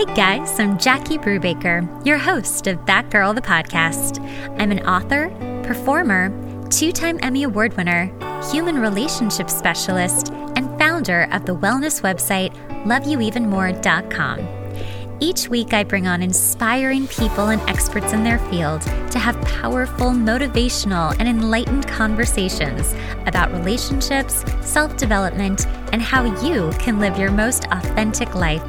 Hey guys, I'm Jackie Brubaker, your host of That Girl the Podcast. I'm an author, performer, two time Emmy Award winner, human relationship specialist, and founder of the wellness website loveyouevenmore.com. Each week, I bring on inspiring people and experts in their field to have powerful, motivational, and enlightened conversations about relationships, self development, and how you can live your most authentic life.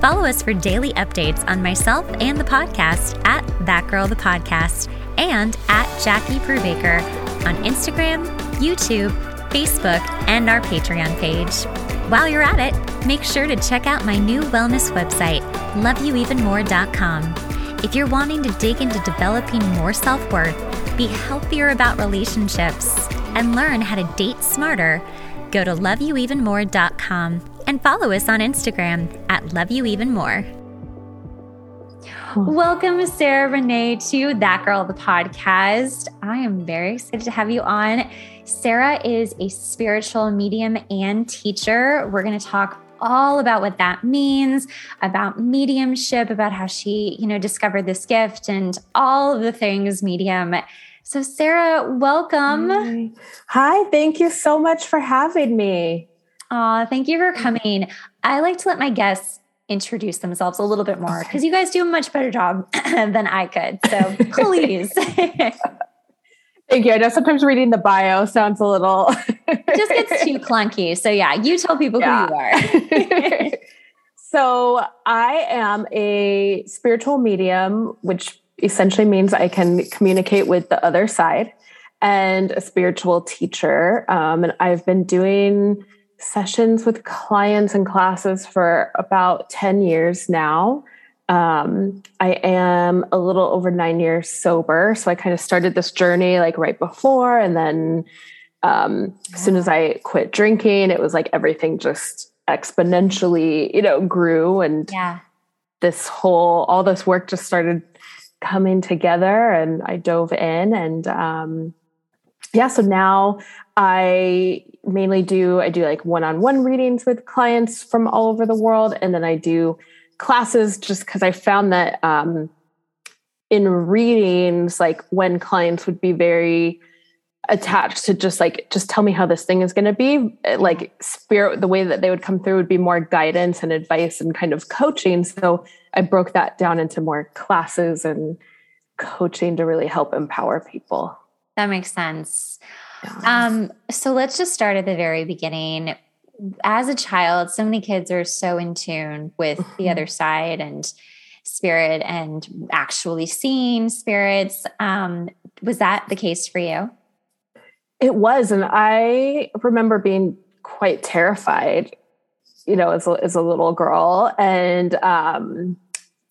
Follow us for daily updates on myself and the podcast at That Girl the Podcast and at Jackie Brubaker on Instagram, YouTube, Facebook, and our Patreon page. While you're at it, make sure to check out my new wellness website, loveyouevenmore.com. If you're wanting to dig into developing more self worth, be healthier about relationships, and learn how to date smarter, go to loveyouevenmore.com and follow us on Instagram at Love You Even More. Welcome, Sarah Renee, to That Girl, the podcast. I am very excited to have you on. Sarah is a spiritual medium and teacher. We're going to talk all about what that means, about mediumship, about how she, you know, discovered this gift and all of the things medium. So, Sarah, welcome. Hi. Hi, thank you so much for having me. Aw, thank you for coming. I like to let my guests introduce themselves a little bit more because you guys do a much better job than I could. So please. Thank you. I know sometimes reading the bio sounds a little it just gets too clunky. So yeah, you tell people yeah. who you are. so I am a spiritual medium, which essentially means I can communicate with the other side and a spiritual teacher. Um, and I've been doing sessions with clients and classes for about 10 years now. Um, I am a little over nine years sober. So I kind of started this journey like right before. And then um, as soon as I quit drinking, it was like everything just exponentially, you know, grew. And yeah. this whole, all this work just started coming together and I dove in and, um, yeah, so now I mainly do I do like one-on-one readings with clients from all over the world and then I do classes just cuz I found that um in readings like when clients would be very attached to just like just tell me how this thing is going to be eh, like spirit the way that they would come through would be more guidance and advice and kind of coaching so I broke that down into more classes and coaching to really help empower people that makes sense. Um, so let's just start at the very beginning. As a child, so many kids are so in tune with the mm-hmm. other side and spirit and actually seeing spirits. Um, was that the case for you? It was. And I remember being quite terrified, you know, as a, as a little girl. And um,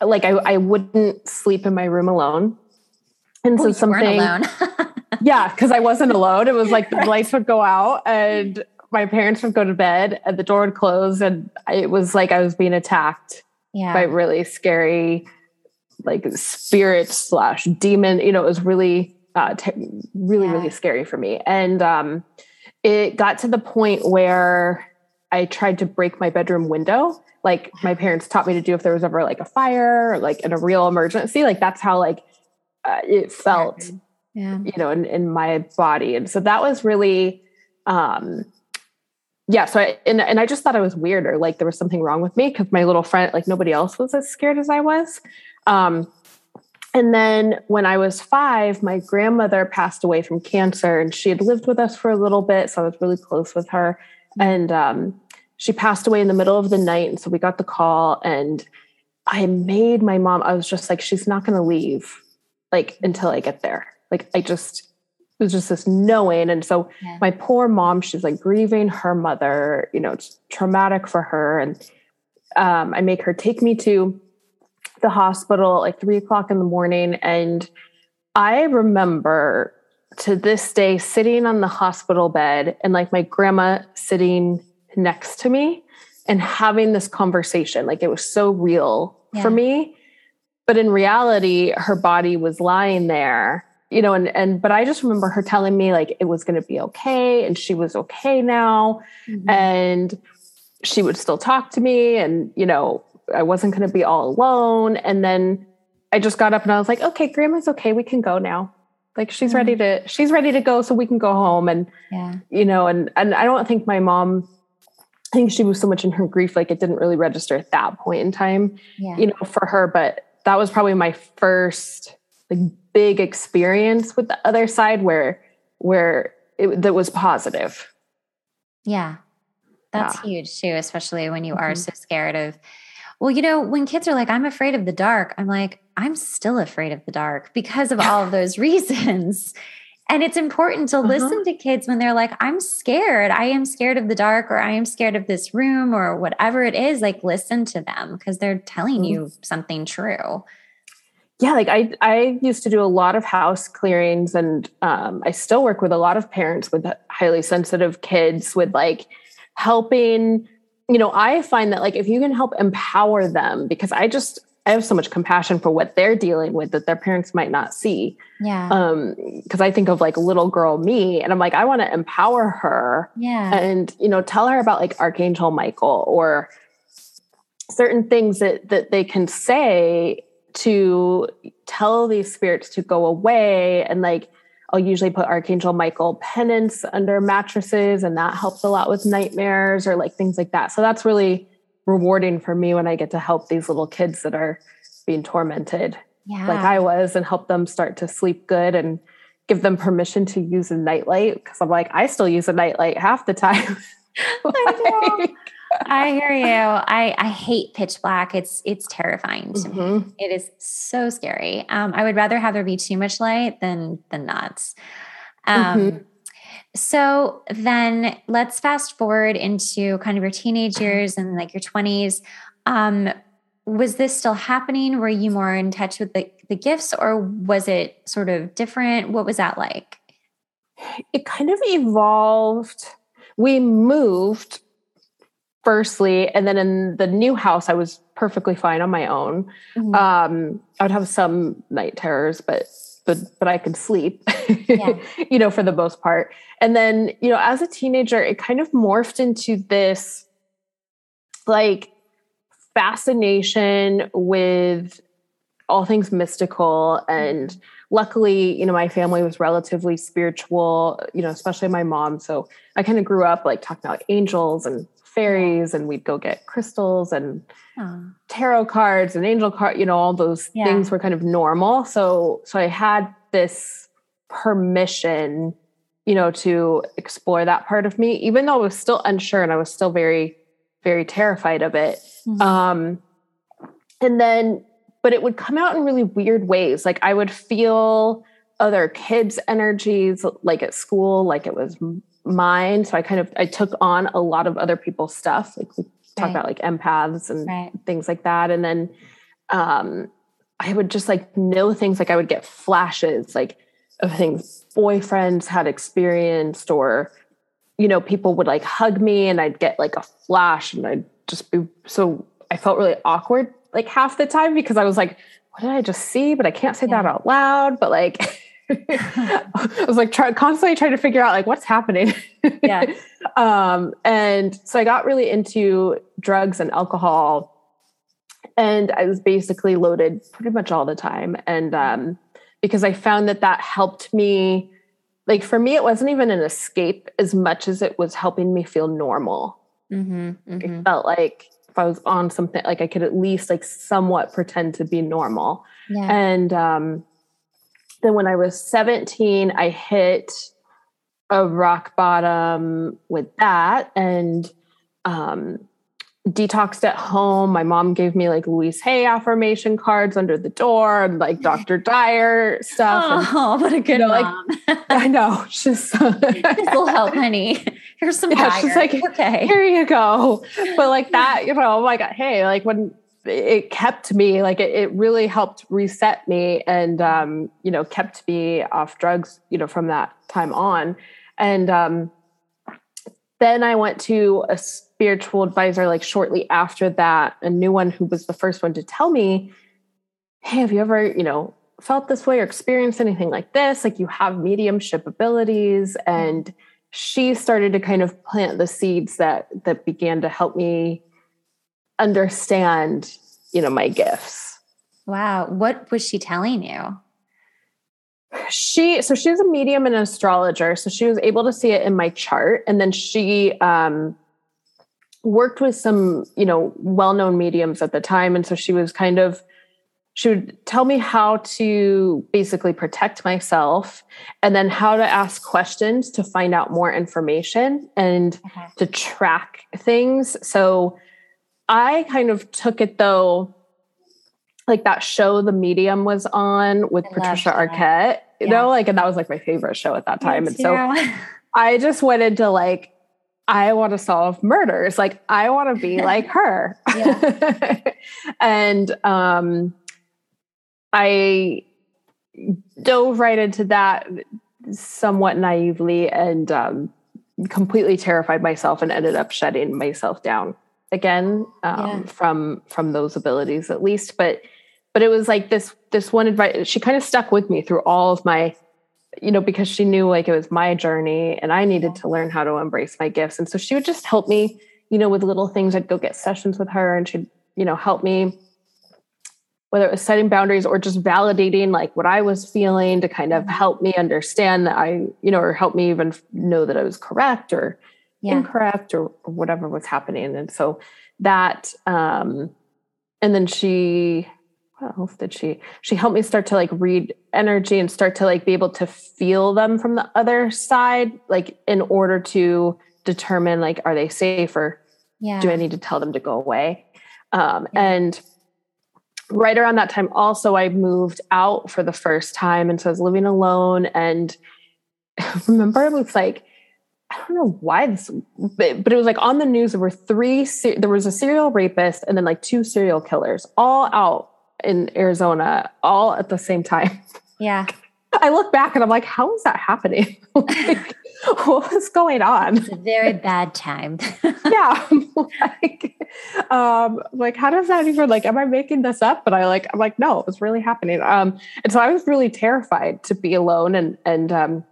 like I, I wouldn't sleep in my room alone. And so something yeah, because I wasn't alone. It was like the lights would go out and my parents would go to bed and the door would close and it was like I was being attacked yeah. by really scary like spirit slash demon. You know, it was really uh, t- really yeah. really scary for me. And um, it got to the point where I tried to break my bedroom window. Like my parents taught me to do if there was ever like a fire, or like in a real emergency. Like that's how like uh, it felt yeah. you know, in, in my body. And so that was really, um, yeah. So I, and, and I just thought I was weird or like there was something wrong with me because my little friend, like nobody else was as scared as I was. Um, and then when I was five, my grandmother passed away from cancer and she had lived with us for a little bit. So I was really close with her. And um, she passed away in the middle of the night. And so we got the call and I made my mom, I was just like, she's not going to leave like until I get there. Like I just it was just this knowing. And so yeah. my poor mom, she's like grieving her mother, you know, it's traumatic for her. And um, I make her take me to the hospital like three o'clock in the morning. And I remember to this day sitting on the hospital bed and like my grandma sitting next to me and having this conversation. Like it was so real yeah. for me. But in reality, her body was lying there you know, and and but I just remember her telling me like it was going to be okay, and she was okay now, mm-hmm. and she would still talk to me, and you know, I wasn't going to be all alone. And then I just got up and I was like, okay, grandma's okay. We can go now. Like she's ready to, she's ready to go. So we can go home. And, Yeah. you know, and, and I don't think my mom, I think she was so much in her grief, like it didn't really register at that point in time, Yeah. you know, for her. But that was probably my first like big experience with the other side where, where it, that was positive. Yeah. That's Yeah. huge too, especially when you are Mhm. so scared of, well, you know, when kids are like, I'm afraid of the dark, I'm like, I'm still afraid of the dark because of all of those reasons. And it's important to Uh-huh. listen to kids when they're like, I'm scared. I am scared of the dark, or I am scared of this room, or whatever it is. Like, listen to them because they're telling Mhm. you something true. Yeah like i i used to do a lot of house clearings and um, i still work with a lot of parents with highly sensitive kids with like helping you know i find that like if you can help empower them because i just i have so much compassion for what they're dealing with that their parents might not see Yeah. um because i think of like little girl me and i'm like i want to empower her yeah. and you know tell her about like archangel michael or certain things that that they can say to tell these spirits to go away and like i'll usually put archangel michael penance under mattresses and that helps a lot with nightmares or like things like that so that's really rewarding for me when i get to help these little kids that are being tormented yeah. like i was and help them start to sleep good and give them permission to use a nightlight because i'm like i still use a nightlight half the time. Like, I hear you. I, I hate pitch black. It's it's terrifying to me. mhm. It is so scary. Um, I would rather have there be too much light than than not. Um, Mhm. So then let's fast forward into kind of your teenage years and like your twenties. Um, was this still happening? Were you more in touch with the, the gifts, or was it sort of different? What was that like? it kind of evolved we moved firstly and then in the new house i was perfectly fine on my own Mhm. um i would have some night terrors but but but i could sleep Yeah. you know for the most part and then you know as a teenager it kind of morphed into this like fascination with all things mystical and luckily you know my family was relatively spiritual you know especially my mom so i kind of grew up like talking about angels and fairies and we'd go get crystals and Aw. tarot cards and angel card you know all those Yeah. things were kind of normal so so i had this permission you know to explore that part of me even though i was still unsure and i was still very very terrified of it Mhm. um and then but it would come out in really weird ways like i would feel other kids energies like at school like it was mine so i kind of i took on a lot of other people's stuff. Like we talk Right. about like empaths and Right. things like that. And then um i would just like know things. Like i would get flashes like of things boyfriends had experienced or you know people would like hug me and i'd get like a flash and i'd just be so i felt really awkward like half the time because i was like what did i just see? But i can't say that out loud. But like i was like try, constantly trying to figure out like what's happening Yeah. um and so i got really into drugs and alcohol and i was basically loaded pretty much all the time and um because i found that that helped me like for me it wasn't even an escape as much as it was helping me feel normal Mhm, mhm. it felt like if i was on something like i could at least like somewhat pretend to be normal Yeah. and um, then when I was 17, I hit a rock bottom with that and um, detoxed at home. My mom gave me like Louise Hay affirmation cards under the door and like Dr. Dyer stuff. And Oh, what a good know, like, mom. I know. She's this will help, honey. Here's some Yeah, she's like, okay. here you go. But like that, you know, like, hey, like when it kept me, like it, it really helped reset me and, um, you know, kept me off drugs, you know, from that time on. And um, then I went to a spiritual advisor, like shortly after that, a new one who was the first one to tell me, hey, have you ever, you know, felt this way or experienced anything like this? Like you have mediumship abilities and she started to kind of plant the seeds that that began to help me understand you know, my gifts. Wow. What was she telling you? She so she's a medium and an astrologer, so she was able to see it in my chart, and then she um, worked with some you know well-known mediums at the time, and so she was kind of she would tell me how to basically protect myself and then how to ask questions to find out more information and okay. to track things. So I kind of took it though, like that show The Medium was on with I Patricia Arquette, you yeah. know, like, and that was like my favorite show at that time. and so I just went into like, I want to solve murders. Like I want to be like her. and um I dove right into that somewhat naively and um, completely terrified myself and ended up shutting myself down again um, yeah. from from those abilities at least but but it was like this this one advice she kind of stuck with me through all of my you know because she knew like it was my journey and i needed to learn how to embrace my gifts. And so she would just help me you know with little things. I'd go get sessions with her and she'd you know help me whether it was setting boundaries or just validating like what I was feeling to kind of help me understand that I, you know, or help me even know that I was correct or yeah. incorrect or, or whatever was happening. And so that, um, and then she, what else did she? She helped me start to like read energy and start to like be able to feel them from the other side, like in order to determine like, are they safe or yeah. do I need to tell them to go away? Um, yeah. And right around that time also i moved out for the first time and so i was living alone and I remember it was like i don't know why this but, but it was like on the news there were three there was a serial rapist and then like two serial killers all out in arizona all at the same time yeah i look back and i'm like how is that happening like, what was going on? It's a very bad time. yeah. like, um, like, how does that even like, am I making this up? But I like, I'm like, no, it's really happening. Um, and so I was really terrified to be alone and, and, um,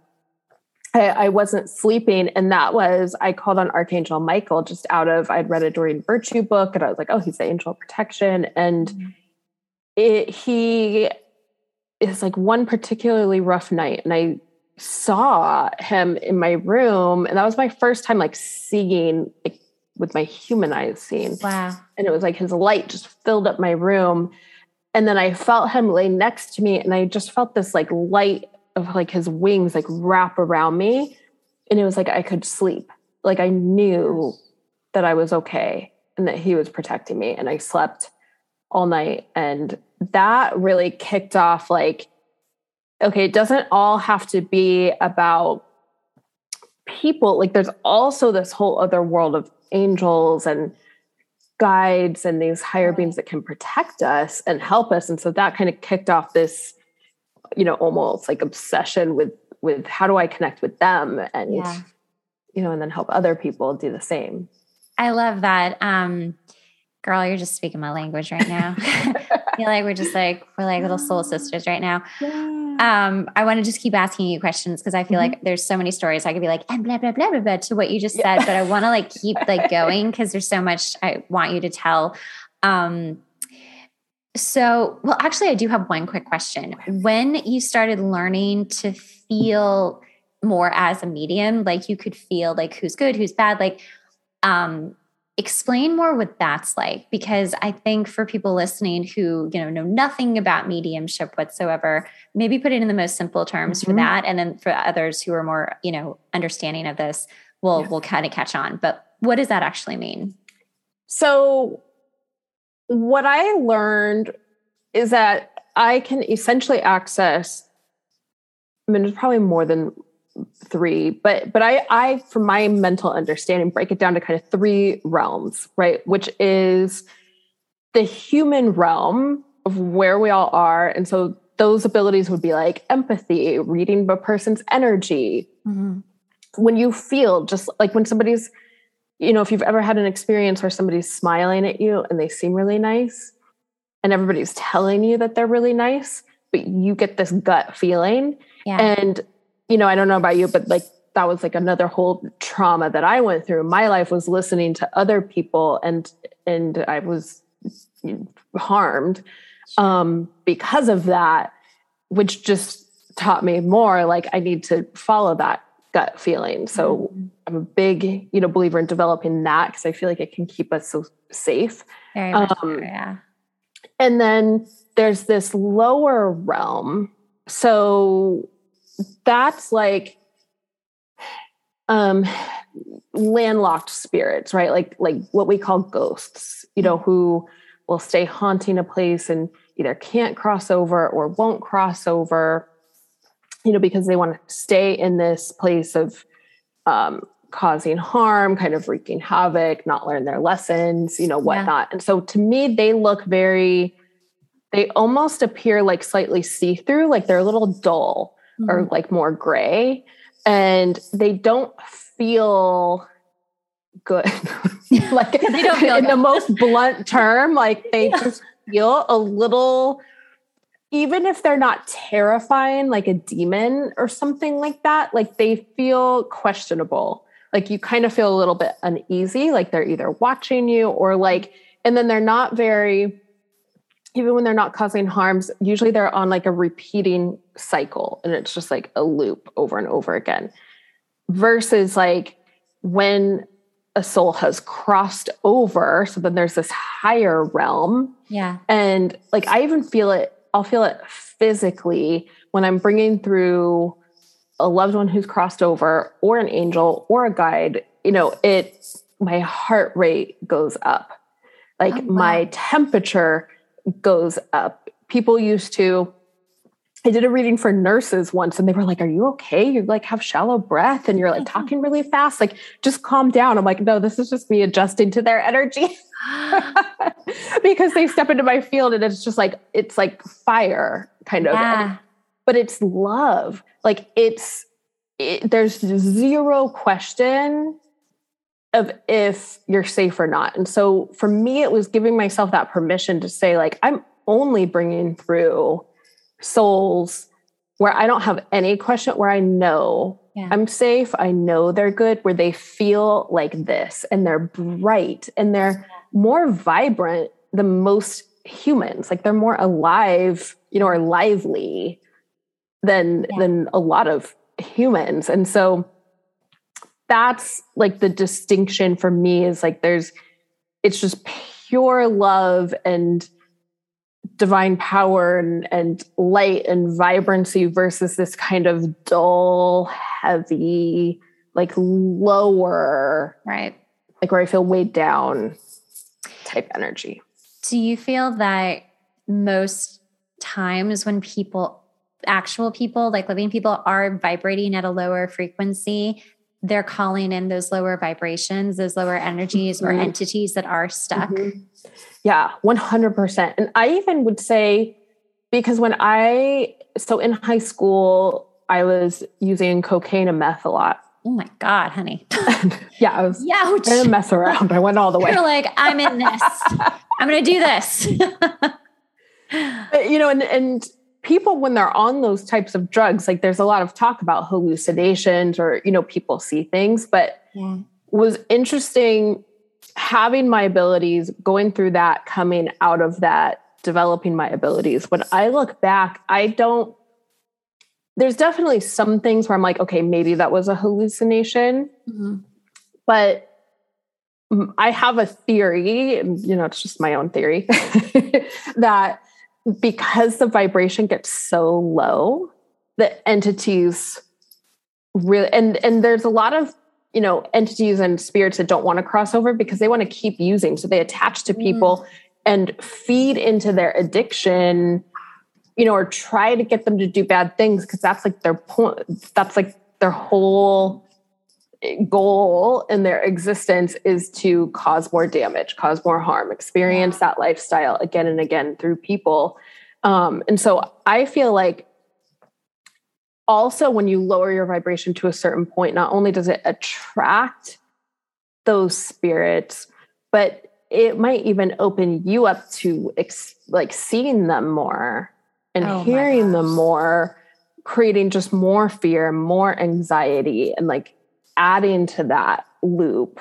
I, I wasn't sleeping. And that was, I called on Archangel Michael just out of, I'd read a Doreen Virtue book and I was like, oh, he's the angel of protection. And mm-hmm. it, he is like one particularly rough night. And I saw him in my room and that was my first time like seeing like with my human eyes seeing wow and it was like his light just filled up my room and then i felt him lay next to me and i just felt this like light of like his wings like wrap around me and it was like i could sleep like i knew that i was okay and that he was protecting me and i slept all night and that really kicked off like okay, it doesn't all have to be about people. Like there's also this whole other world of angels and guides and these higher beings that can protect us and help us. And so that kind of kicked off this, you know, almost like obsession with with how do I connect with them and yeah. you know, and then help other people do the same. I love that. Um girl, you're just speaking my language right now. I feel like we're just like we're like little soul sisters right now. Yeah um, I want to just keep asking you questions because I feel mm-hmm. like there's so many stories I could be like and blah blah blah blah blah to what you just yeah. said, but I want to like keep like going because there's so much I want you to tell. Um, so, well, actually, I do have one quick question. When you started learning to feel more as a medium, like you could feel like who's good, who's bad, like um, explain more what that's like because i think for people listening who you know know nothing about mediumship whatsoever maybe put it in the most simple terms mm-hmm. for that and then for others who are more you know understanding of this will yeah. will kind of catch on but what does that actually mean so what i learned is that i can essentially access I mean, there's probably more than three but but i i from my mental understanding break it down to kind of three realms right? Which is the human realm of where we all are. And so those abilities would be like empathy reading a person's energy. Mm-hmm. when you feel just like when somebody's you know if you've ever had an experience where somebody's smiling at you and they seem really nice and everybody's telling you that they're really nice but you get this gut feeling yeah. and you know, I don't know about you, but like that was like another whole trauma that I went through. My life was listening to other people and and I was harmed um, because of that, which just taught me more like I need to follow that gut feeling. So mm-hmm. I'm a big, you know, believer in developing that because I feel like it can keep us so safe. Very much um, so, yeah. And then there's this lower realm. So that's like um landlocked spirits, right? Like like what we call ghosts, you know, who will stay haunting a place and either can't cross over or won't cross over, you know, because they want to stay in this place of um, causing harm, kind of wreaking havoc, not learn their lessons, you know, whatnot. Yeah. And so to me, they look very, they almost appear like slightly see through, like they're a little dull mm-hmm. or like more gray. And they don't feel good. like they don't feel in good. the most blunt term, like they yeah. just feel a little even if they're not terrifying like a demon or something like that, like they feel questionable. Like you kind of feel a little bit uneasy, like they're either watching you or like, and then they're not very, even when they're not causing harms, usually they're on like a repeating cycle and it's just like a loop over and over again. Versus like when a soul has crossed over. So then there's this higher realm. Yeah. And like I even feel it, I'll feel it physically when I'm bringing through a loved one who's crossed over or an angel or a guide. You know, it, my heart rate goes up. Like oh, wow. my temperature goes up. People used to I did a reading for nurses once and they were like, Are you okay? You like have shallow breath and you're like mm-hmm. talking really fast. Like, just calm down. I'm like, No, this is just me adjusting to their energy because they step into my field and it's just like, it's like fire kind of. Yeah. But it's love. Like, it's, it, there's zero question of if you're safe or not. And so for me, it was giving myself that permission to say, like, I'm only bringing through souls where I don't have any question, where I know yeah. I'm safe, I know they're good, where they feel like this and they're bright and they're more vibrant than most humans. Like they're more alive, you know, or lively than yeah. than a lot of humans. And so that's like the distinction for me is like there's it's just pure love and divine power and, and light and vibrancy versus this kind of dull, heavy, like lower, right? Like where I feel weighed down type energy. Do you feel that most times when people, actual people, like living people, are vibrating at a lower frequency, they're calling in those lower vibrations, those lower energies mm-hmm. or entities that are stuck? Mm-hmm. Yeah, 100%. And I even would say, because when I, so in high school, I was using cocaine and meth a lot. Oh my God, honey. yeah, I was Youch. going to mess around. I went all the way. You're like, I'm in this. I'm going to do this. you know, and, and people, when they're on those types of drugs, like there's a lot of talk about hallucinations or, you know, people see things, but yeah. was interesting having my abilities, going through that, coming out of that, developing my abilities. When I look back, I don't, there's definitely some things where I'm like, okay, maybe that was a hallucination. Mm-hmm. But I have a theory, and you know, it's just my own theory, that because the vibration gets so low, the entities really and and there's a lot of you know entities and spirits that don't want to cross over because they want to keep using so they attach to people mm. and feed into their addiction you know or try to get them to do bad things because that's like their point that's like their whole goal in their existence is to cause more damage cause more harm experience yeah. that lifestyle again and again through people um, and so i feel like also when you lower your vibration to a certain point not only does it attract those spirits but it might even open you up to ex- like seeing them more and oh hearing them more creating just more fear more anxiety and like adding to that loop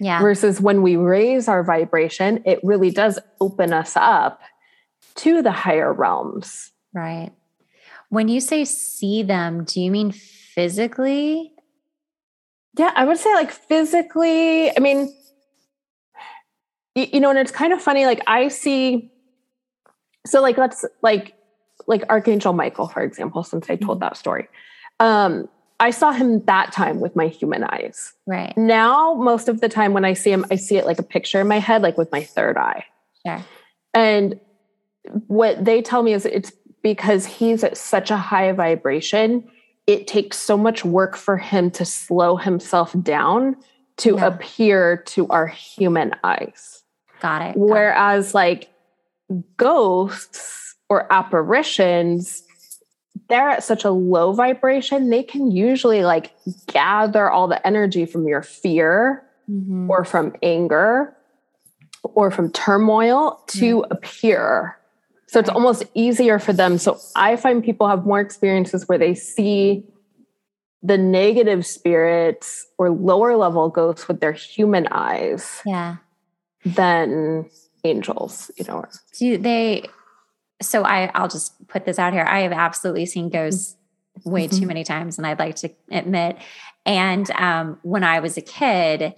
Yeah. Versus when we raise our vibration, it really does open us up to the higher realms. Right. When you say see them, do you mean physically? Yeah, I would say like physically. I mean, you, know, and it's kind of funny. Like I see, so like let's like like Archangel Michael, for example, since I told mm-hmm. that story. Um, I saw him that time with my human eyes. Right. Now, most of the time when I see him, I see it like a picture in my head, like with my third eye. Yeah. And what they tell me is it's because he's at such a high vibration, it takes so much work for him to slow himself down to yeah. appear to our human eyes. Got it. Got Whereas, it. like ghosts or apparitions, they're at such a low vibration, they can usually like gather all the energy from your fear mm-hmm. or from anger or from turmoil to mm-hmm. appear so it's almost easier for them. So I find people have more experiences where they see the negative spirits or lower level ghosts with their human eyes. Yeah. Than angels, you know. Do they so I I'll just put this out here. I have absolutely seen ghosts way too mm-hmm. many times and I'd like to admit. And um when I was a kid,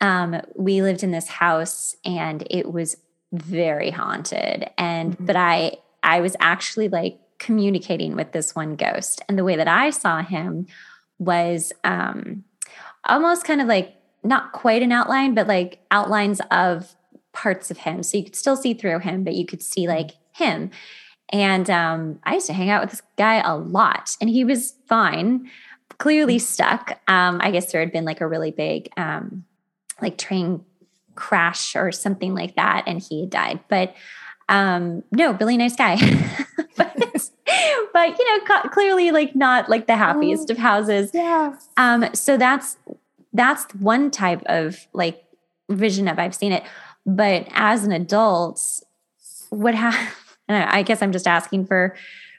um we lived in this house and it was very haunted and mm-hmm. but i i was actually like communicating with this one ghost and the way that i saw him was um almost kind of like not quite an outline but like outlines of parts of him so you could still see through him but you could see mm-hmm. like him. And um i used to hang out with this guy a lot and he was fine clearly mm-hmm. stuck. Um i guess there had been like a really big um like train crash or something like that and he had died. But um no really nice guy. But, but you know clearly like not like the happiest oh, of houses. yeah um so that's that's one type of like vision of i've seen it. But as an adult what ha- i guess i'm just asking for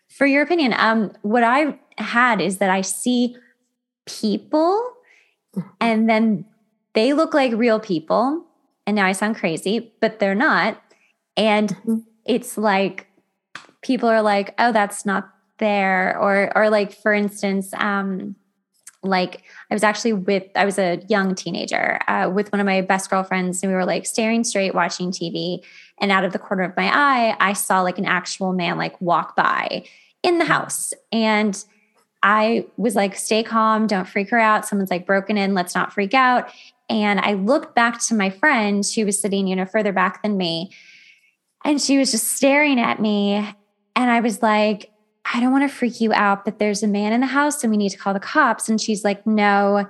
for your opinion um what i had is that i see people mm-hmm. and then they look like real people and now I sound crazy, but they're not. And mm-hmm. it's like people are like, oh, that's not there. Or or like for instance, um, like I was actually with I was a young teenager uh, with one of my best girlfriends, and we were like staring straight, watching TV. And out of the corner of my eye, I saw like an actual man like walk by in the hmm. house. And I was like, stay calm, don't freak her out. Someone's like broken in, let's not freak out. And I looked back to my friend, she was sitting, you know, further back than me. And she was just staring at me. And I was like, I don't want to freak you out, but there's a man in the house and we need to call the cops. And she's like, no.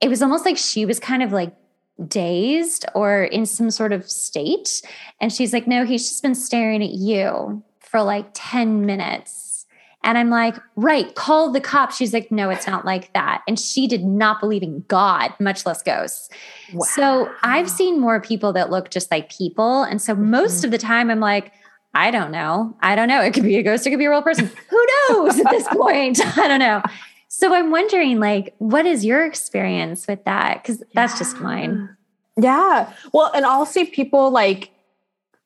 It was almost like she was kind of like dazed or in some sort of state. And she's like, no, he's just been staring at you for like 10 minutes. And I'm like, right, call the cops. She's like, no, it's not like that. And she did not believe in God, much less ghosts. Wow. So I've seen more people that look just like people. And so most mm-hmm. of the time I'm like, I don't know. I don't know. It could be a ghost, it could be a real person. Who knows at this point? I don't know. So I'm wondering, like, what is your experience with that? Because that's yeah. just mine. Yeah. Well, and I'll see people like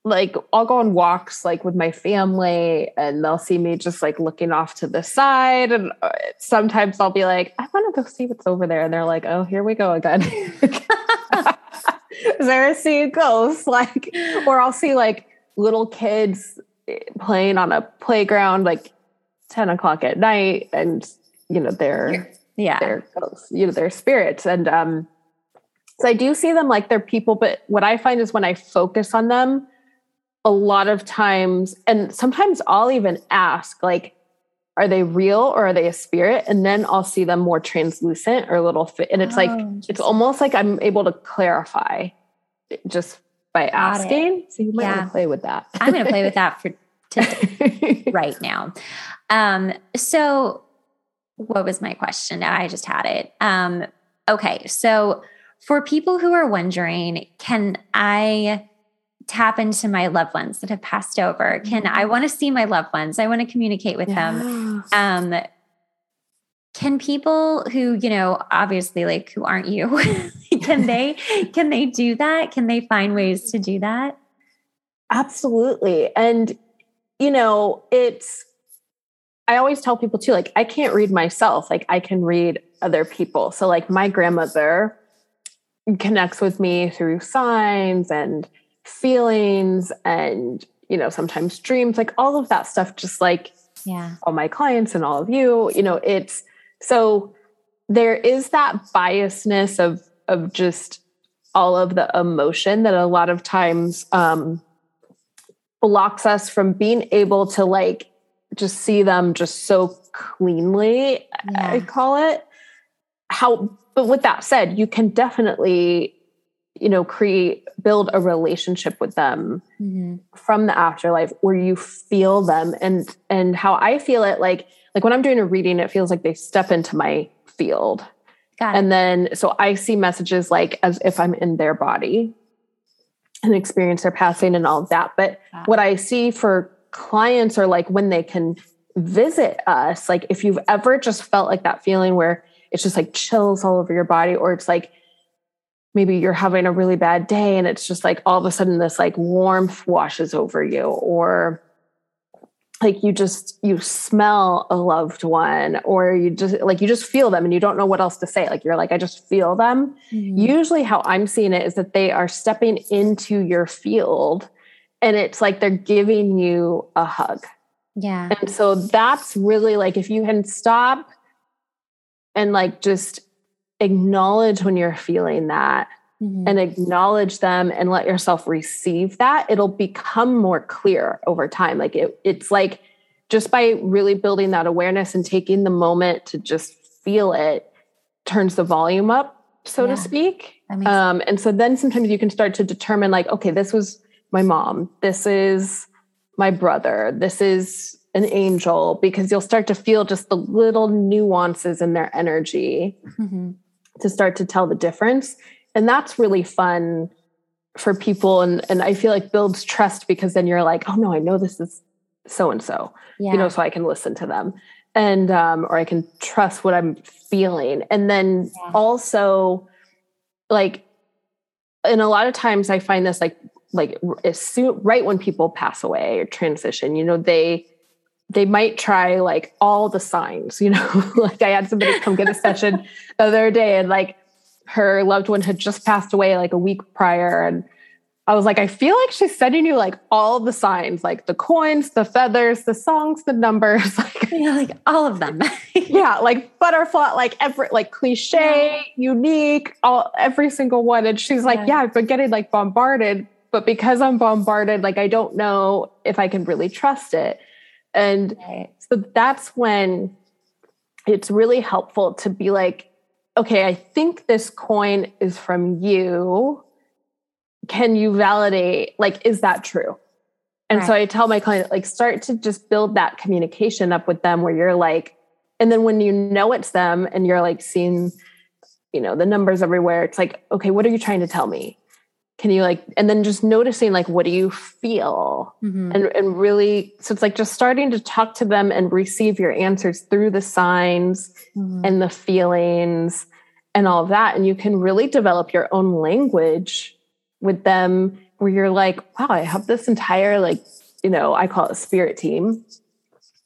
like I'll go on walks like with my family and they'll see me just like looking off to the side and uh, sometimes I'll be like I want to go see what's over there and they're like oh here we go again is there a sea ghost like or I'll see like little kids eh, playing on a playground like 10 o'clock at night and you know they're yeah they're you know they're spirits and um so I do see them like they're people, but what I find is when I focus on them, a lot of times, and sometimes I'll even ask, like, are they real or are they a spirit? And then I'll see them more translucent or a little fit. And it's oh, like, it's almost like I'm able to clarify just by asking. So you might yeah. want to play with that. I'm going to play with that for today, right now. Um, so what was my question? I just had it. Um, okay. So for people who are wondering, can I tap into my loved ones that have passed over? Can I mm-hmm. want to see my loved ones? I want to communicate with yeah. them. Um, can people who, you know, obviously like who aren't you, can they can they do that? Can they find ways to do that? Absolutely. And you know, it's I always tell people too, like I can't read myself, like I can read other people. So like my grandmother connects with me through signs and feelings and you know sometimes dreams like all of that stuff just like yeah all my clients and all of you you know it's so there is that biasness of of just all of the emotion that a lot of times um blocks us from being able to like just see them just so cleanly yeah. i call it how but with that said you can definitely you know create build a relationship with them mm-hmm. from the afterlife where you feel them and and how i feel it like like when i'm doing a reading it feels like they step into my field and then so i see messages like as if i'm in their body and experience their passing and all of that but wow. what i see for clients are like when they can visit us like if you've ever just felt like that feeling where it's just like chills all over your body or it's like maybe you're having a really bad day and it's just like all of a sudden this like warmth washes over you or like you just you smell a loved one or you just like you just feel them and you don't know what else to say like you're like i just feel them mm-hmm. usually how i'm seeing it is that they are stepping into your field and it's like they're giving you a hug yeah and so that's really like if you can stop and like just acknowledge when you're feeling that mm-hmm. and acknowledge them and let yourself receive that, it'll become more clear over time. Like it, it's like just by really building that awareness and taking the moment to just feel it turns the volume up, so yeah. to speak. Um, and so then sometimes you can start to determine, like, okay, this was my mom, this is my brother, this is an angel, because you'll start to feel just the little nuances in their energy. Mm-hmm to start to tell the difference. And that's really fun for people. And, and I feel like builds trust because then you're like, oh no, I know this is so and so, you know, so I can listen to them and, um, or I can trust what I'm feeling. And then yeah. also, like, and a lot of times I find this like, like as soon, right when people pass away or transition, you know, they, they might try like all the signs, you know, like I had somebody come get a session the other day and like her loved one had just passed away like a week prior. And I was like, I feel like she's sending you like all the signs, like the coins, the feathers, the songs, the numbers, like, yeah, like all of them. yeah, like butterfly, like every like cliche, yeah. unique, all every single one. And she's like, yeah. yeah, I've been getting like bombarded, but because I'm bombarded, like I don't know if I can really trust it. And right. so that's when it's really helpful to be like, okay, I think this coin is from you. Can you validate? Like, is that true? And right. so I tell my client, like, start to just build that communication up with them where you're like, and then when you know it's them and you're like seeing, you know, the numbers everywhere, it's like, okay, what are you trying to tell me? Can you like and then just noticing like what do you feel mm-hmm. and and really so it's like just starting to talk to them and receive your answers through the signs mm-hmm. and the feelings and all of that and you can really develop your own language with them where you're like wow i have this entire like you know i call it a spirit team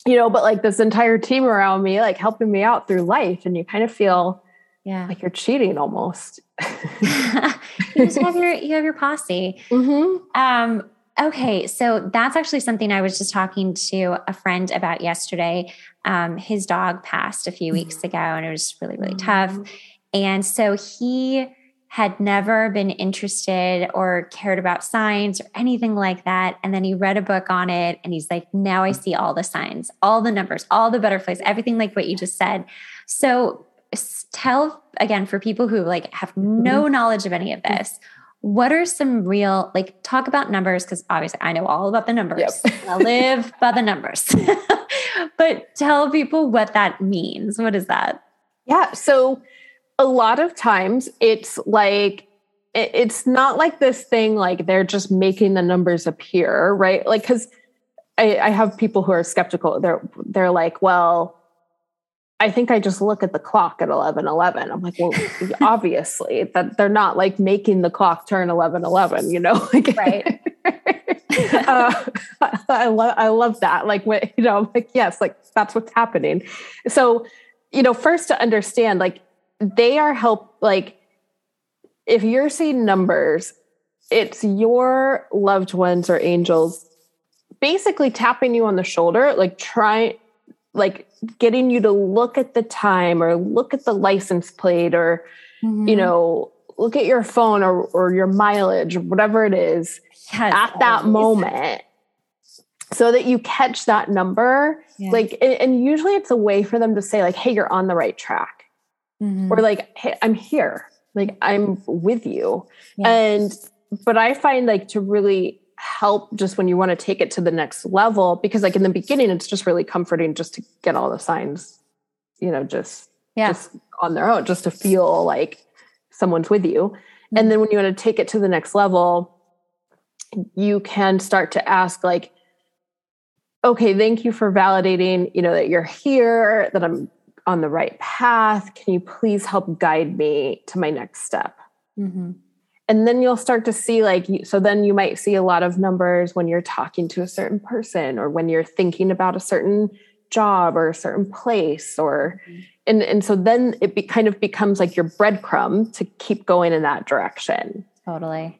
you know but like this entire team around me like helping me out through life and you kind of feel yeah like you're cheating almost you just have your you have your posse mm-hmm. um okay so that's actually something i was just talking to a friend about yesterday um his dog passed a few weeks ago and it was really really tough mm-hmm. and so he had never been interested or cared about signs or anything like that. And then he read a book on it and he's like, now I see all the signs, all the numbers, all the butterflies, everything like what you just said. So tell again for people who like have no mm-hmm. knowledge of any of this what are some real like talk about numbers because obviously i know all about the numbers. Yep. i live by the numbers. But tell people what that means. What is that? Yeah so a lot of times it's like it's not like this thing like they're just making the numbers appear right? Like because I, I have people who are skeptical. They're they're like well I think I just look at the clock at 11 11. I'm like, well, obviously that they're not like making the clock turn 11 11, you know? Like, right. uh, I love, I love that. Like, what, you know, I'm like, yes, like that's what's happening. So, you know, first to understand, like, they are help, like, if you're seeing numbers, it's your loved ones or angels basically tapping you on the shoulder, like trying, like getting you to look at the time or look at the license plate or, mm-hmm. you know, look at your phone or, or your mileage or whatever it is yes, at that always. moment so that you catch that number. Yeah. Like, and usually it's a way for them to say, like, hey, you're on the right track. Mm-hmm. Or like, hey, I'm here. Like, I'm with you. Yeah. And, but I find like to really help just when you want to take it to the next level because like in the beginning it's just really comforting just to get all the signs you know just yeah. just on their own just to feel like someone's with you mm-hmm. and then when you want to take it to the next level you can start to ask like okay thank you for validating you know that you're here that i'm on the right path can you please help guide me to my next step mm-hmm and then you'll start to see like so then you might see a lot of numbers when you're talking to a certain person or when you're thinking about a certain job or a certain place or mm-hmm. and and so then it be, kind of becomes like your breadcrumb to keep going in that direction. Totally.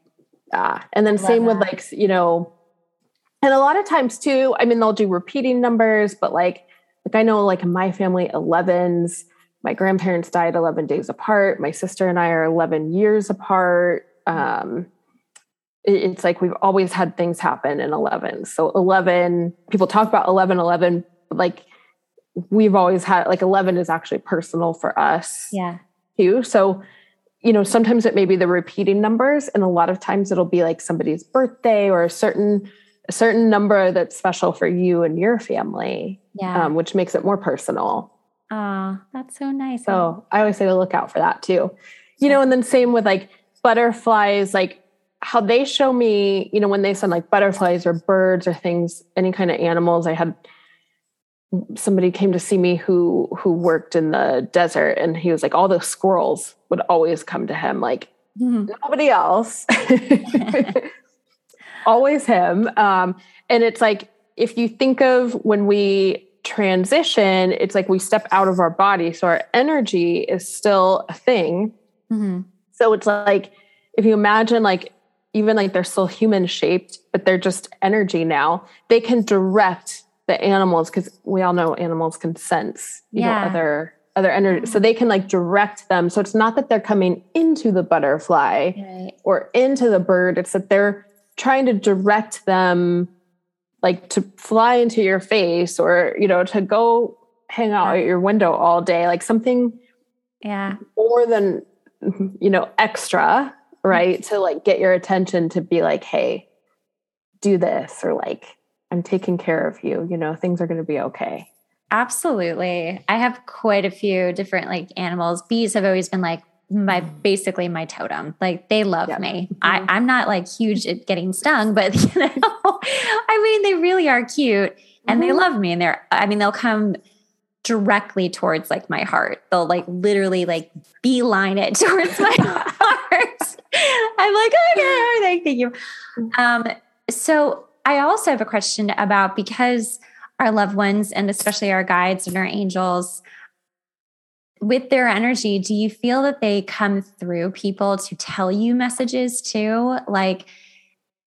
Yeah. And then same that. with like you know and a lot of times too i mean they'll do repeating numbers but like like i know like in my family 11s my grandparents died 11 days apart. My sister and i are 11 years apart um, it's like we've always had things happen in 11 so 11 people talk about 11 11 like we've always had like 11 is actually personal for us yeah. too. So you know sometimes it may be the repeating numbers and a lot of times it'll be like somebody's birthday or a certain a certain number that's special for you and your family yeah. um, which makes it more personal. Ah that's so nice. So i always say to look out for that too. You know and then same with like butterflies, like how they show me, you know, when they send like butterflies or birds or things, any kind of animals. I had somebody came to see me who who worked in the desert and he was like all the squirrels would always come to him like mm-hmm. nobody else always him um, and it's like if you think of when we transition it's like we step out of our body so our energy is still a thing mm-hmm. So it's like if you imagine like even like they're still human shaped, but they're just energy now, they can direct the animals because we all know animals can sense, you yeah. know, other other energy. So they can like direct them. So it's not that they're coming into the butterfly right. or into the bird. It's that they're trying to direct them like to fly into your face or, you know, to go hang out at your window all day. Like something yeah more than you know, extra, right? To like get your attention to be like, hey, do this, or like, I'm taking care of you, you know, things are going to be okay. Absolutely. I have quite a few different like animals. Bees have always been like my basically my totem. Like they love yep. me. Mm-hmm. I, I'm not like huge at getting stung, but you know, I mean, they really are cute and mm-hmm. they love me. And they're, I mean, they'll come directly towards like my heart. They'll like literally like beeline it towards my heart. I'm like, okay, thank you. Um, so I also have a question about because our loved ones and especially our guides and our angels with their energy, do you feel that they come through people to tell you messages too? Like,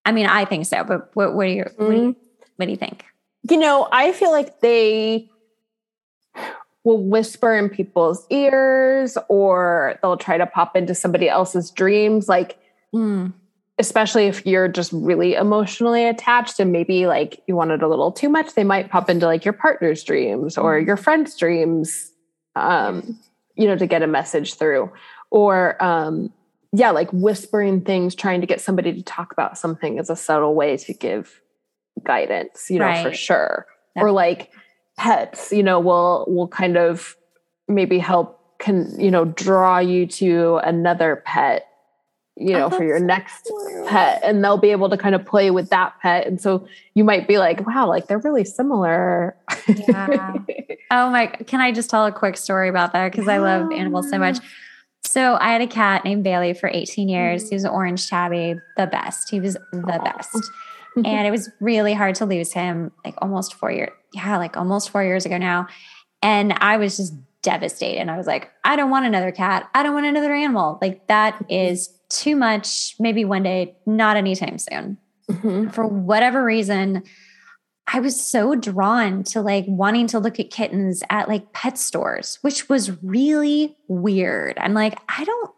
I mean, I think so, but what, what, are your, mm-hmm. what, do you, mm-hmm. what do you think? You know, I feel like they will whisper in people's ears or they'll try to pop into somebody else's dreams like mm. especially if you're just really emotionally attached and maybe like you wanted a little too much they might pop into like your partner's dreams or mm. your friend's dreams um you know to get a message through or um yeah like whispering things trying to get somebody to talk about something is a subtle way to give guidance you know right. for sure or like pets you know will will kind of maybe help can you know draw you to another pet you know, oh, for your next pet, and they'll be able to kind of play with that pet. And so you might be like, wow, like they're really similar. Yeah. oh my, can I just tell a quick story about that? Because yeah. I love animals so much. So I had a cat named Bailey for 18 years. Mm-hmm. He was an orange tabby, the best. He was the best. And it was really hard to lose him like almost four years. Yeah, like almost four years ago now. And I was just devastated. And I was like, I don't want another cat. I don't want another animal. Like that is too much. Maybe one day, not anytime soon. Mm-hmm. For whatever reason, I was so drawn to like wanting to look at kittens at like pet stores, which was really weird. I'm like, I don't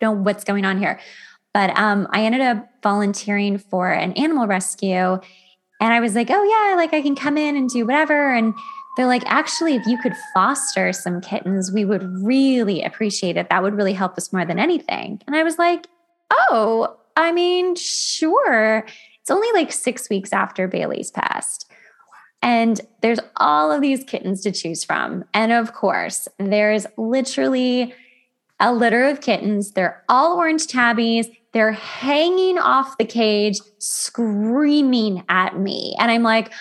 know what's going on here. But um, I ended up volunteering for an animal rescue. And I was like, oh, yeah, like I can come in and do whatever. And they're like, actually, if you could foster some kittens, we would really appreciate it. That would really help us more than anything. And I was like, oh, I mean, sure. It's only like six weeks after Bailey's passed. And there's all of these kittens to choose from. And of course, there's literally a litter of kittens. They're all orange tabbies. They're hanging off the cage, screaming at me. And I'm like,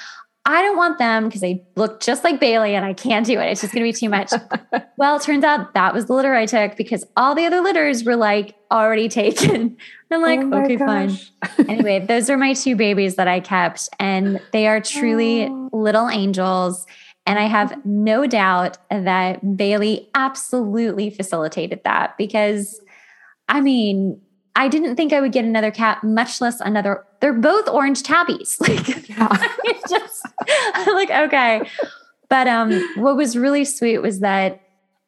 I don't want them because they look just like Bailey and I can't do it. It's just going to be too much. well, it turns out that was the litter I took because all the other litters were like already taken. I'm like, oh okay, gosh. fine. anyway, those are my two babies that I kept, and they are truly oh. little angels. And I have mm-hmm. no doubt that Bailey absolutely facilitated that because, I mean, I didn't think I would get another cat, much less another. They're both orange tabbies. Like, yeah. just I'm like, okay. But um, what was really sweet was that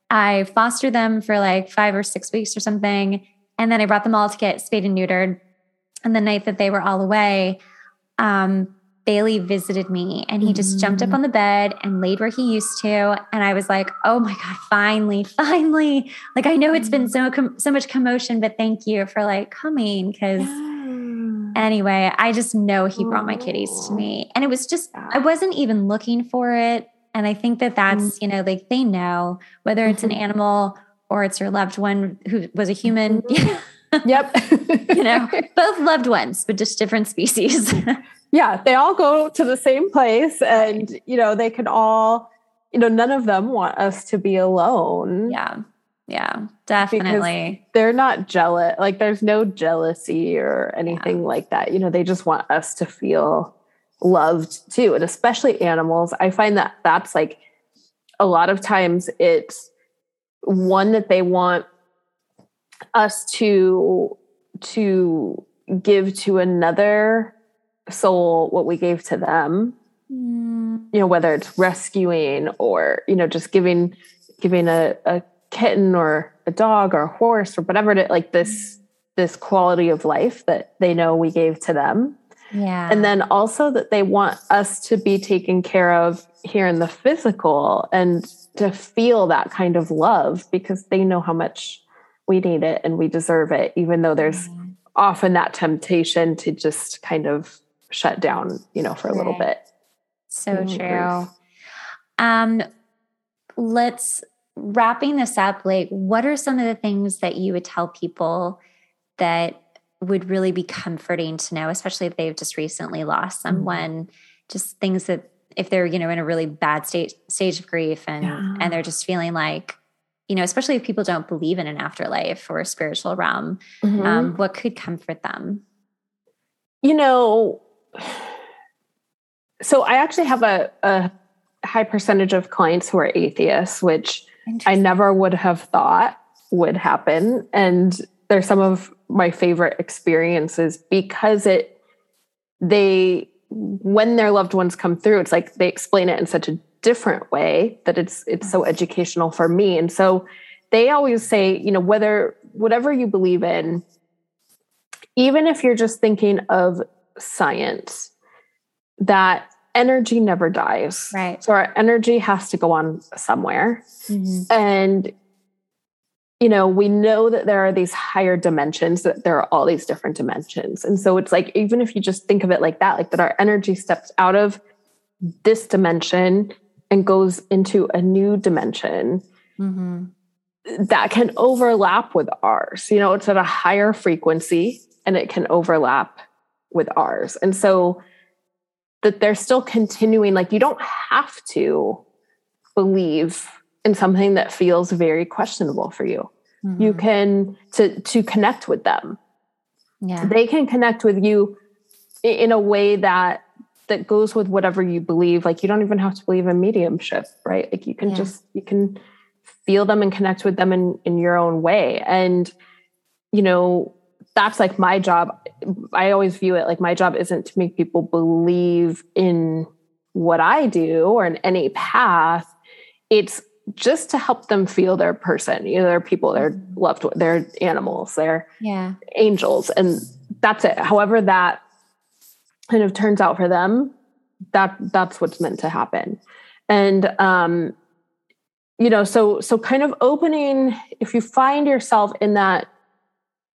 I fostered them for like five or six weeks or something. And then I brought them all to get spayed and neutered. And the night that they were all away, um, Bailey visited me and he just jumped up mm. on the bed and laid where he used to. And I was like, oh my God, finally, finally. Like, I know it's been so, com- so much commotion, but thank you for like coming. Cause anyway, I just know he brought my kitties to me. And it was just, I wasn't even looking for it. And I think that that's, mm. you know, like they know whether it's an mm-hmm. animal or it's your loved one who was a human. Mm-hmm. yep. you know, both loved ones, but just different species. Yeah, they all go to the same place and, you know, they can all, you know, none of them want us to be alone. Yeah. Yeah, definitely. They're not jealous. Like there's no jealousy or anything yeah. like that. You know, they just want us to feel loved too. And especially animals. I find that that's like a lot of times it's one that they want us to to give to another soul what we gave to them. Mm. you know whether it's rescuing or you know just giving giving a, a kitten or a dog or a horse or whatever it like this this quality of life that they know we gave to them. Yeah. And then also that they want us to be taken care of here in the physical and to feel that kind of love because they know how much we need it and we deserve it even though there's often that temptation to just kind of shut down, you know, for a little bit. So true. Um, let's wrapping this up. Like, what are some of the things that you would tell people that would really be comforting to know, especially if they've just recently lost mm-hmm. someone? Mm-hmm. Just things that if they're you know in a really bad state stage of grief and yeah. and they're just feeling like you know especially if people don't believe in an afterlife or a spiritual realm mm-hmm. um, what could comfort them you know so I actually have a, a high percentage of clients who are atheists, which I never would have thought would happen. And they're some of my favorite experiences because it, they, when their loved ones come through, it's like they explain it in such a different way that it's, it's so educational for me. And so they always say, you know, whether, whatever you believe in, even if you're just thinking of science that energy never dies. Right. So our energy has to go on somewhere. Mm-hmm. And you know, we know that there are these higher dimensions, that there are all these different dimensions. And so it's like, even if you just think of it like that, like that our energy steps out of this dimension and goes into a new dimension. Mm-hmm. that can overlap with ours. You know, it's at a higher frequency and it can overlap with ours. And so that they're still continuing, like, you don't have to believe in something that feels very questionable for you. Mm-hmm. You can to to connect with them. Yeah. They can connect with you in a way that that goes with whatever you believe. Like you don't even have to believe in mediumship, right? Like you can yeah. just you can feel them and connect with them in in your own way. And you know, that's like my job. I always view it like my job isn't to make people believe in what I do or in any path. It's just to help them feel their person. You know, they're people, they're mm-hmm. loved, they're animals, they're yeah. angels. And that's it. However, that kind of turns out for them, that that's what's meant to happen. And um, you know, so so kind of opening, if you find yourself in that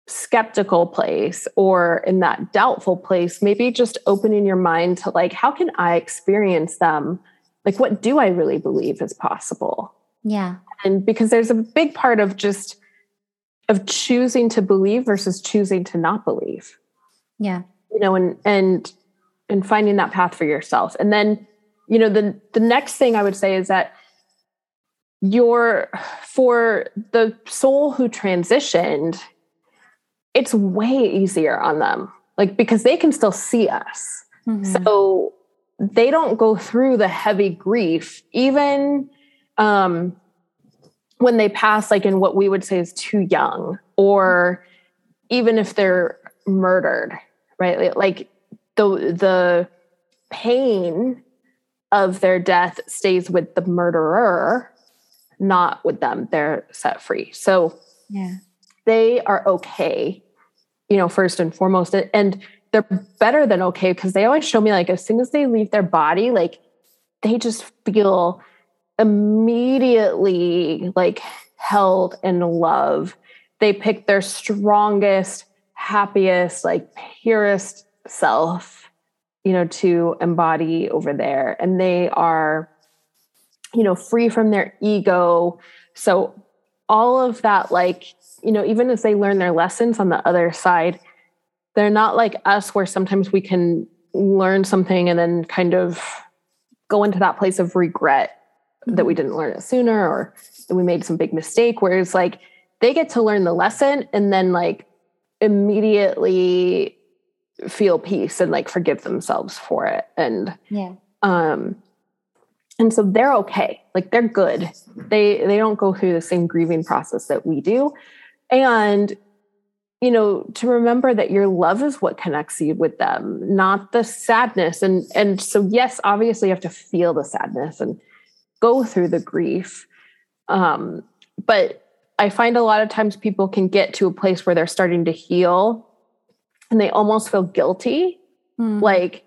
skeptical place or in that doubtful place, maybe just opening your mind to like, how can I experience them? Like, what do I really believe is possible? Yeah. And because there's a big part of just of choosing to believe versus choosing to not believe. Yeah. You know, and and and finding that path for yourself. And then, you know, the the next thing I would say is that your for the soul who transitioned, it's way easier on them. Like because they can still see us. Mm-hmm. So they don't go through the heavy grief even um when they pass like in what we would say is too young or even if they're murdered right like the the pain of their death stays with the murderer not with them they're set free so yeah they are okay you know first and foremost and they're better than okay because they always show me like as soon as they leave their body like they just feel immediately like held in love. They pick their strongest happiest like purest self you know to embody over there. And they are you know free from their ego. So all of that like you know even as they learn their lessons on the other side they're not like us where sometimes we can learn something and then kind of go into that place of regret that we didn't learn it sooner or that we made some big mistake whereas like they get to learn the lesson and then like immediately feel peace and like forgive themselves for it. And yeah. um and so they're okay. Like they're good. They they don't go through the same grieving process that we do and you know to remember that your love is what connects you with them not the sadness. And and so yes obviously you have to feel the sadness and go through the grief. Um but i find a lot of times people can get to a place where they're starting to heal and they almost feel guilty. Mm. like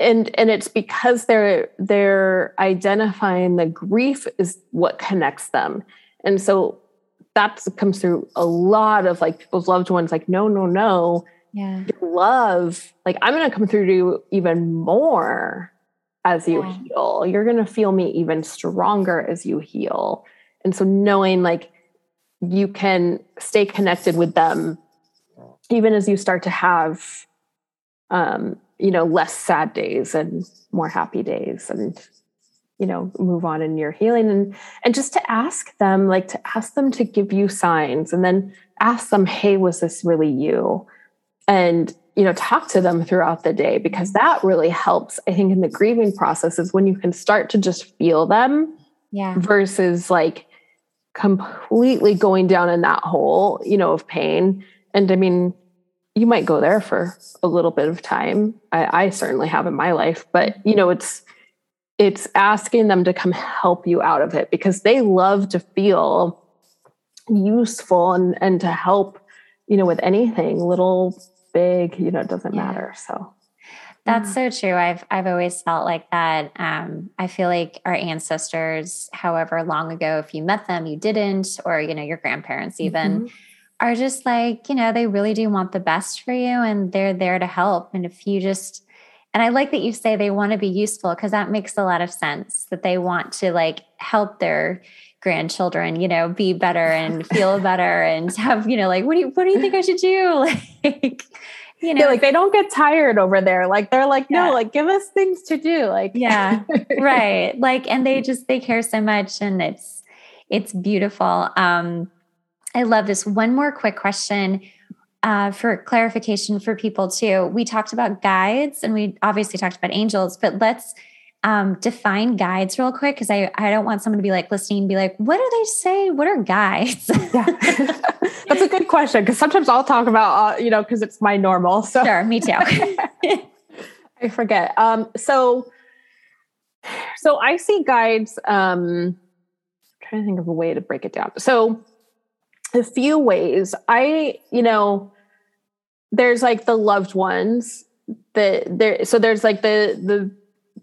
and and it's because they're they're identifying the grief is what connects them. And so that comes through a lot of like people's loved ones like no no no. Yeah. Love like i'm going to come through to you even more as you yeah. heal. You're going to feel me even stronger as you heal. And so knowing like you can stay connected with them even as you start to have um, you know less sad days and more happy days and you know move on in your healing and and just to ask them like to ask them to give you signs and then ask them hey was this really you? And you know talk to them throughout the day because mm-hmm. that really helps i think in the grieving process is when you can start to just feel them yeah. versus like completely going down in that hole you know of pain. And I mean, you might go there for a little bit of time. I, I certainly have in my life, but you know, it's it's asking them to come help you out of it because they love to feel useful and and to help, you know, with anything, little, big, you know, it doesn't yeah. matter. So that's so true. I've I've always felt like that. Um, I feel like our ancestors, however long ago, if you met them, you didn't, or you know, your grandparents even, mm-hmm are just like, you know, they really do want the best for you and they're there to help. And if you just and I like that you say they want to be useful because that makes a lot of sense that they want to like help their grandchildren, you know, be better and feel better and have, you know, like, what do you, what do you think I should do? Like, you know, yeah, like they don't get tired over there. Like they're like, yeah. no, like give us things to do. Like, yeah, right. Like, and they just, they care so much and it's, it's beautiful. Um, I love this. One more quick question uh, for clarification for people too. We talked about guides and we obviously talked about angels, but let's um, define guides real quick because I, I don't want someone to be like listening and be like, what do they say? What are guides? yeah. That's a good question because sometimes I'll talk about, uh, you know, because it's my normal. So sure, me too. I forget. Um, so, so I see guides. Um, I'm trying to think of a way to break it down. So, a few ways. I, you know, there's like the loved ones that there. So there's like the the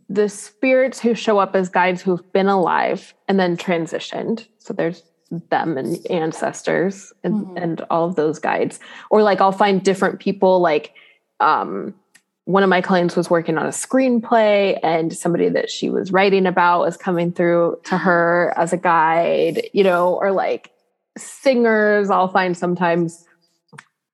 the spirits who show up as guides who've been alive and then transitioned. So there's them and ancestors and, mm-hmm. and all of those guides. Or like I'll find different people like um one of my clients was working on a screenplay and somebody that she was writing about was coming through to her as a guide, you know, or like singers, I'll find sometimes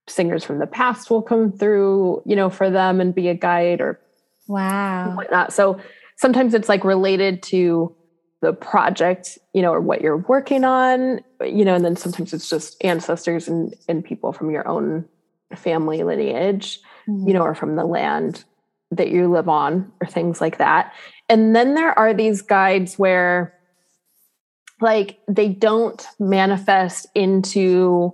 singers from the past will come through, you know, for them and be a guide or Wow. Whatnot. So sometimes it's like related to the project, you know, or what you're working on, you know, and then sometimes it's just ancestors and, and people from your own family lineage, mm-hmm. you know, or from the land that you live on or things like that. And then there are these guides where like they don't manifest into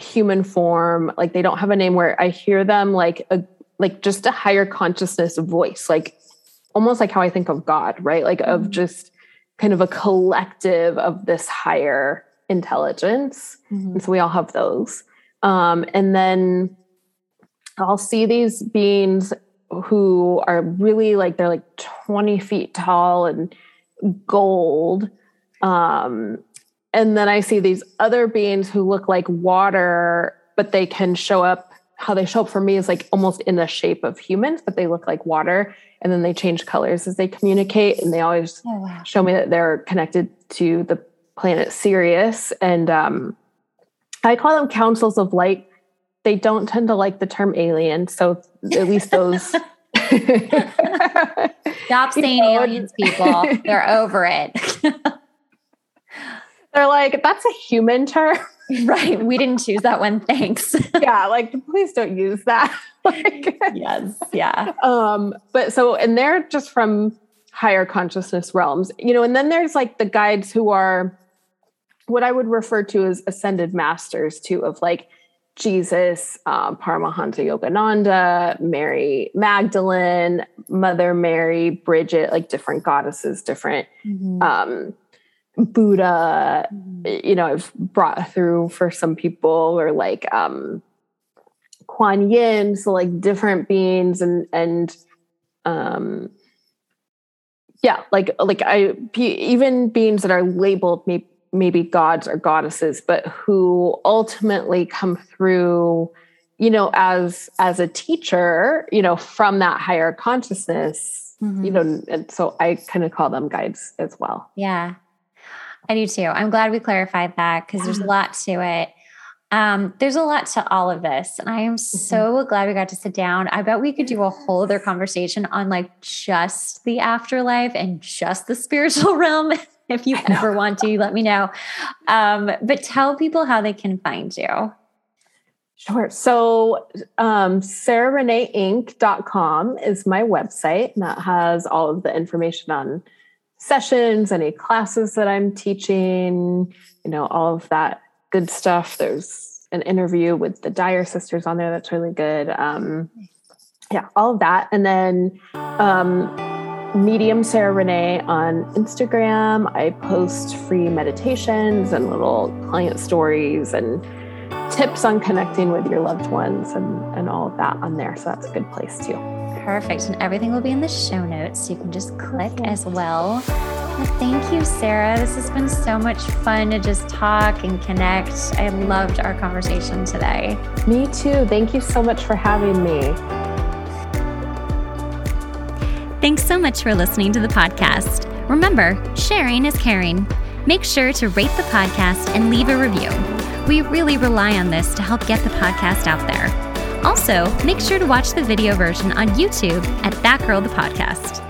human form, like they don't have a name where I hear them like a like just a higher consciousness voice, like almost like how I think of God, right? Like mm-hmm. of just kind of a collective of this higher intelligence. Mm-hmm. And so we all have those. Um, and then I'll see these beings who are really like they're like 20 feet tall and gold. Um, and then I see these other beings who look like water, but they can show up how they show up for me is like almost in the shape of humans, but they look like water. And then they change colors as they communicate. And they always oh, wow. show me that they're connected to the planet Sirius. And um, I call them councils of light. They don't tend to like the term alien. So at least those. Stop saying aliens, people. They're over it. they're like, that's a human term. right. We didn't choose that one. Thanks. yeah. Like, please don't use that. like, yes. Yeah. Um, but so, and they're just from higher consciousness realms, you know, and then there's like the guides who are what I would refer to as ascended masters too, of like Jesus, um, Paramahansa Yogananda, Mary Magdalene, Mother Mary, Bridget, like different goddesses, different mm-hmm. um, Buddha, mm-hmm. you know, I've brought through for some people, or like um Kuan Yin, so like different beings and and um yeah, like like I even beings that are labeled maybe maybe gods or goddesses, but who ultimately come through, you know, as as a teacher, you know, from that higher consciousness, mm-hmm. you know, and so I kind of call them guides as well. Yeah. I do too. I'm glad we clarified that because there's a lot to it. Um, there's a lot to all of this. And I am so mm-hmm. glad we got to sit down. I bet we could do a whole other conversation on like just the afterlife and just the spiritual realm. if you ever want to, let me know. Um, but tell people how they can find you. Sure. So, um, sarahreneeinc.com is my website, and that has all of the information on sessions, any classes that I'm teaching, you know, all of that good stuff. There's an interview with the Dyer sisters on there that's really good. Um, yeah, all of that. And then um, Medium Sarah Renee on Instagram. I post free meditations and little client stories and tips on connecting with your loved ones and, and all of that on there. So that's a good place too. Perfect. And everything will be in the show notes. So you can just click okay. as well. well. Thank you, Sarah. This has been so much fun to just talk and connect. I loved our conversation today. Me too. Thank you so much for having me. Thanks so much for listening to the podcast. Remember, sharing is caring. Make sure to rate the podcast and leave a review. We really rely on this to help get the podcast out there. Also, make sure to watch the video version on YouTube at That Girl the Podcast.